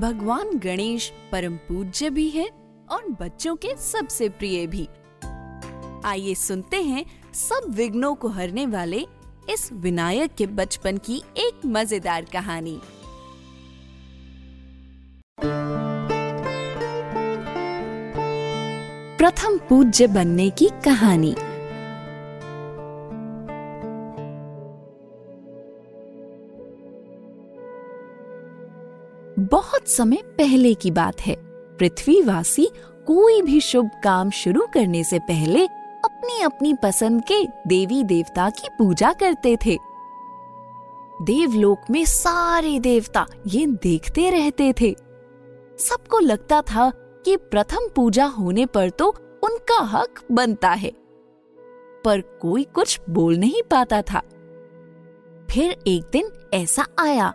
भगवान गणेश परम पूज्य भी है और बच्चों के सबसे प्रिय भी। आइए सुनते हैं सब विघ्नों को हरने वाले इस विनायक के बचपन की एक मज़ेदार कहानी। प्रथम पूज्य बनने की कहानी। बहुत समय पहले की बात है। पृथ्वीवासी कोई भी शुभ काम शुरू करने से पहले अपनी अपनी पसंद के देवी देवता की पूजा करते थे। देवलोक में सारे देवता ये देखते रहते थे। सबको लगता था कि प्रथम पूजा होने पर तो उनका हक बनता है। पर कोई कुछ बोल नहीं पाता था। फिर एक दिन ऐसा आया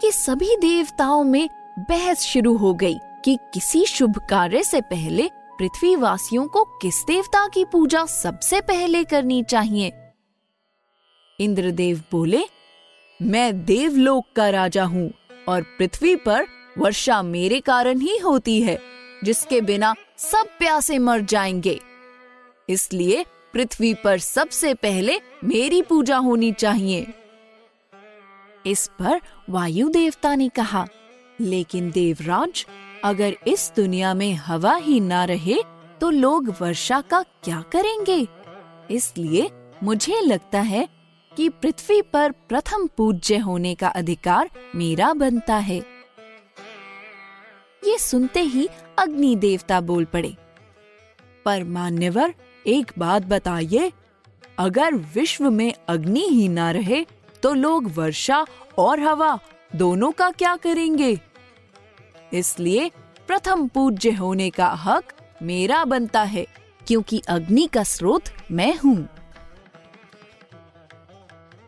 कि सभी देवताओं में बहस शुरू हो गई कि किसी शुभ कार्य से पहले पृथ्वीवासियों को किस देवता की पूजा सबसे पहले करनी चाहिए? इंद्रदेव बोले, मैं देवलोक का राजा हूँ और पृथ्वी पर वर्षा मेरे कारण ही होती है, जिसके बिना सब प्यासे मर जाएँगे। इसलिए पृथ्वी पर सबसे पहले मेरी पूजा होनी चाहिए। इस पर वायु देवता ने कहा, लेकिन देवराज, अगर इस दुनिया में हवा ही ना रहे तो लोग वर्षा का क्या करेंगे? इसलिए मुझे लगता है कि पृथ्वी पर प्रथम पूज्य होने का अधिकार मेरा बनता है। ये सुनते ही अग्नि देवता बोल पड़े पर मान्यवर एक बात बताइए, अगर विश्व में अग्नि ही ना रहे तो लोग वर्षा और हवा दोनों का क्या करेंगे? इसलिए प्रथम पूज्य होने का हक मेरा बनता है, क्योंकि अग्नि का स्रोत मैं हूँ।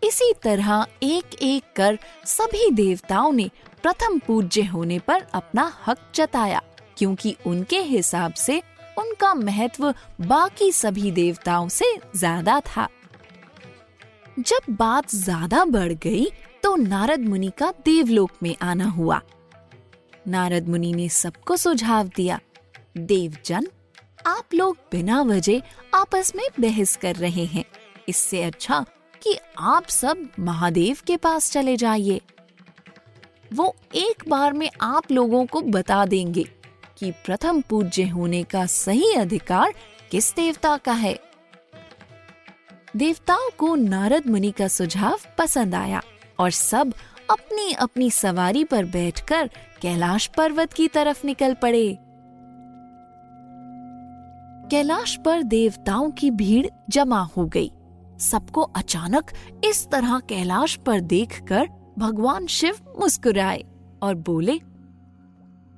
इसी तरह एक एक कर सभी देवताओं ने प्रथम पूज्य होने पर अपना हक जताया, क्योंकि उनके हिसाब से उनका महत्व बाकी सभी देवताओं से ज़्यादा था। जब बात ज़्यादा बढ़ गई तो नारद मुनि का देवलोक में आना हुआ। नारद मुनि ने सबको सुझाव दिया, देवजन, आप लोग बिना वजह आपस में बहस कर रहे हैं। इससे अच्छा कि आप सब महादेव के पास चले जाइए। वो एक बार में आप लोगों को बता देंगे कि प्रथम पूज्य होने का सही अधिकार किस देवता का है। देवताओं को नारद मुनि का सुझाव पसंद आया और सब अपनी अपनी सवारी पर बैठकर कैलाश पर्वत की तरफ़ निकल पड़े। कैलाश पर देवताओं की भीड़ जमा हो गई। सबको अचानक इस तरह कैलाश पर देखकर भगवान शिव मुस्कुराए और बोले,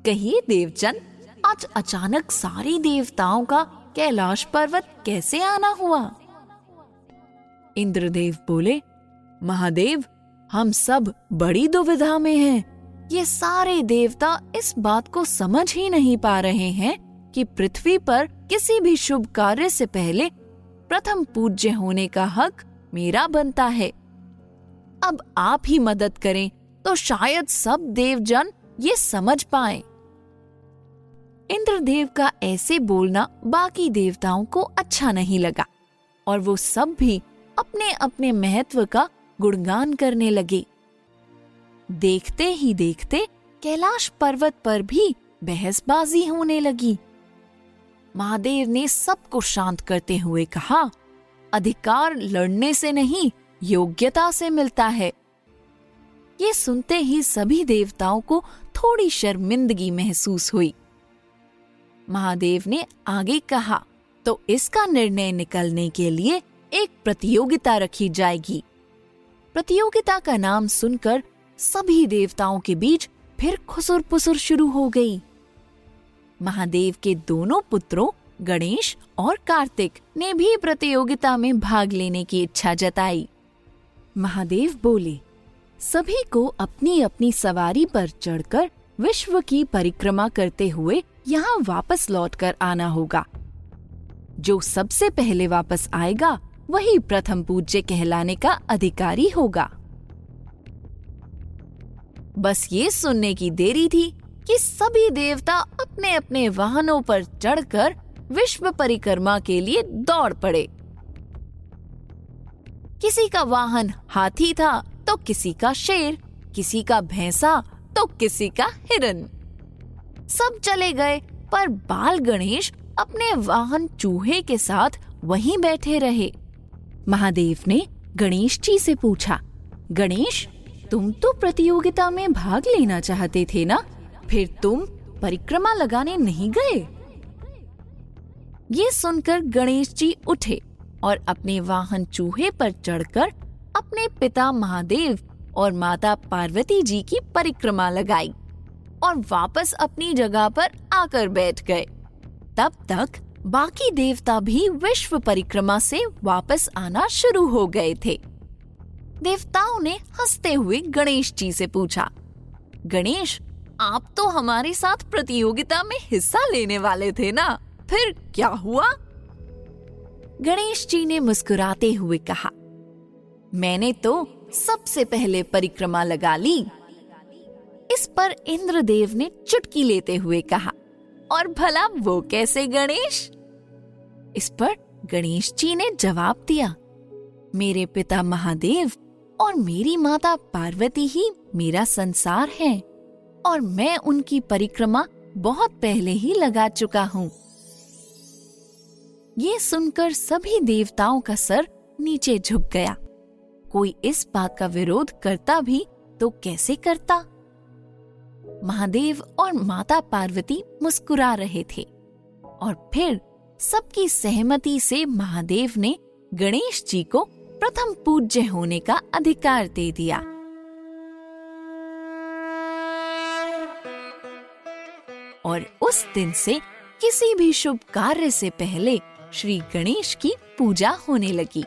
कहिए देवचंद आज अचानक सारी देवताओं का कैलाश पर्वत कैसे आना हुआ? इंद्रदेव बोले, महादेव, हम सब बड़ी दुविधा में हैं। ये सारे देवता इस बात को समझ ही नहीं पा रहे हैं कि पृथ्वी पर किसी भी शुभ कार्य से पहले प्रथम पूज्य होने का हक मेरा बनता है अब आप ही मदद करें तो शायद सब देवजन ये समझ पाए इंद्रदेव का ऐसे बोलना बाकी देवताओं को अच्छा नहीं लगा, और वो सब भी अपने अपने महत्व का गुणगान करने लगे। देखते ही देखते कैलाश पर्वत पर भी बहसबाजी होने लगी। महादेव ने सबको शांत करते हुए कहा, अधिकार लड़ने से नहीं, योग्यता से मिलता है। ये सुनते ही सभी देवताओं को थोड़ी शर्मिंदगी महसूस हुई। महादेव ने आगे कहा तो इसका निर्णय निकलने के लिए एक प्रतियोगिता रखी जाएगी। प्रतियोगिता का नाम सुनकर सभी देवताओं के बीच फिर खुसुर पुसुर शुरू हो गई। महादेव के दोनों पुत्रों, गणेश और कार्तिक, ने भी प्रतियोगिता में भाग लेने की इच्छा जताई। महादेव बोले, सभी को अपनी अपनी सवारी पर चढ़कर विश्व की परिक्रमा करते हुए यहाँ वापस लौटकर आना होगा। जो सबसे पहले वापस आएगा वही प्रथम पूज्य कहलाने का अधिकारी होगा। बस ये सुनने की देरी थी कि सभी देवता अपने अपने वाहनों पर चढ़कर विश्व परिक्रमा के लिए दौड़ पड़े। किसी का वाहन हाथी था तो किसी का शेर, किसी का भैंसा तो किसी का हिरन। सब चले गए, पर बाल गणेश अपने वाहन चूहे के साथ वहीं बैठे रहे। महादेव ने गणेश जी से पूछा, गणेश, तुम तो प्रतियोगिता में भाग लेना चाहते थे ना? फिर तुम परिक्रमा लगाने नहीं गए? ये सुनकर गणेश जी उठे और अपने वाहन चूहे पर चढ़कर अपने पिता महादेव और माता पार्वती जी की परिक्रमा लगाई और वापस अपनी जगह पर आकर बैठ गए। तब तक बाकी देवता भी विश्व परिक्रमा से वापस आना शुरू हो गए थे। देवताओं ने हँसते हुए गणेश जी से पूछा, गणेश, आप तो हमारे साथ प्रतियोगिता में हिस्सा लेने वाले थे ना? फिर क्या हुआ? गणेश जी ने मुस्कुराते हुए कहा, मैंने तो सबसे पहले परिक्रमा लगा ली। इस पर इंद्रदेव ने चुटकी लेते हुए कहा और भला वो कैसे गणेश? इस पर गणेश जी ने जवाब दिया, मेरे पिता महादेव और मेरी माता पार्वती ही मेरा संसार है और मैं उनकी परिक्रमा बहुत पहले ही लगा चुका हूँ। ये सुनकर सभी देवताओं का सर नीचे झुक गया। कोई इस बात का विरोध करता भी तो कैसे करता? महादेव और माता पार्वती मुस्कुरा रहे थे और फिर सबकी सहमति से महादेव ने गणेश जी को प्रथम पूज्य होने का अधिकार दे दिया। और उस दिन से किसी भी शुभ कार्य से पहले श्री गणेश की पूजा होने लगी।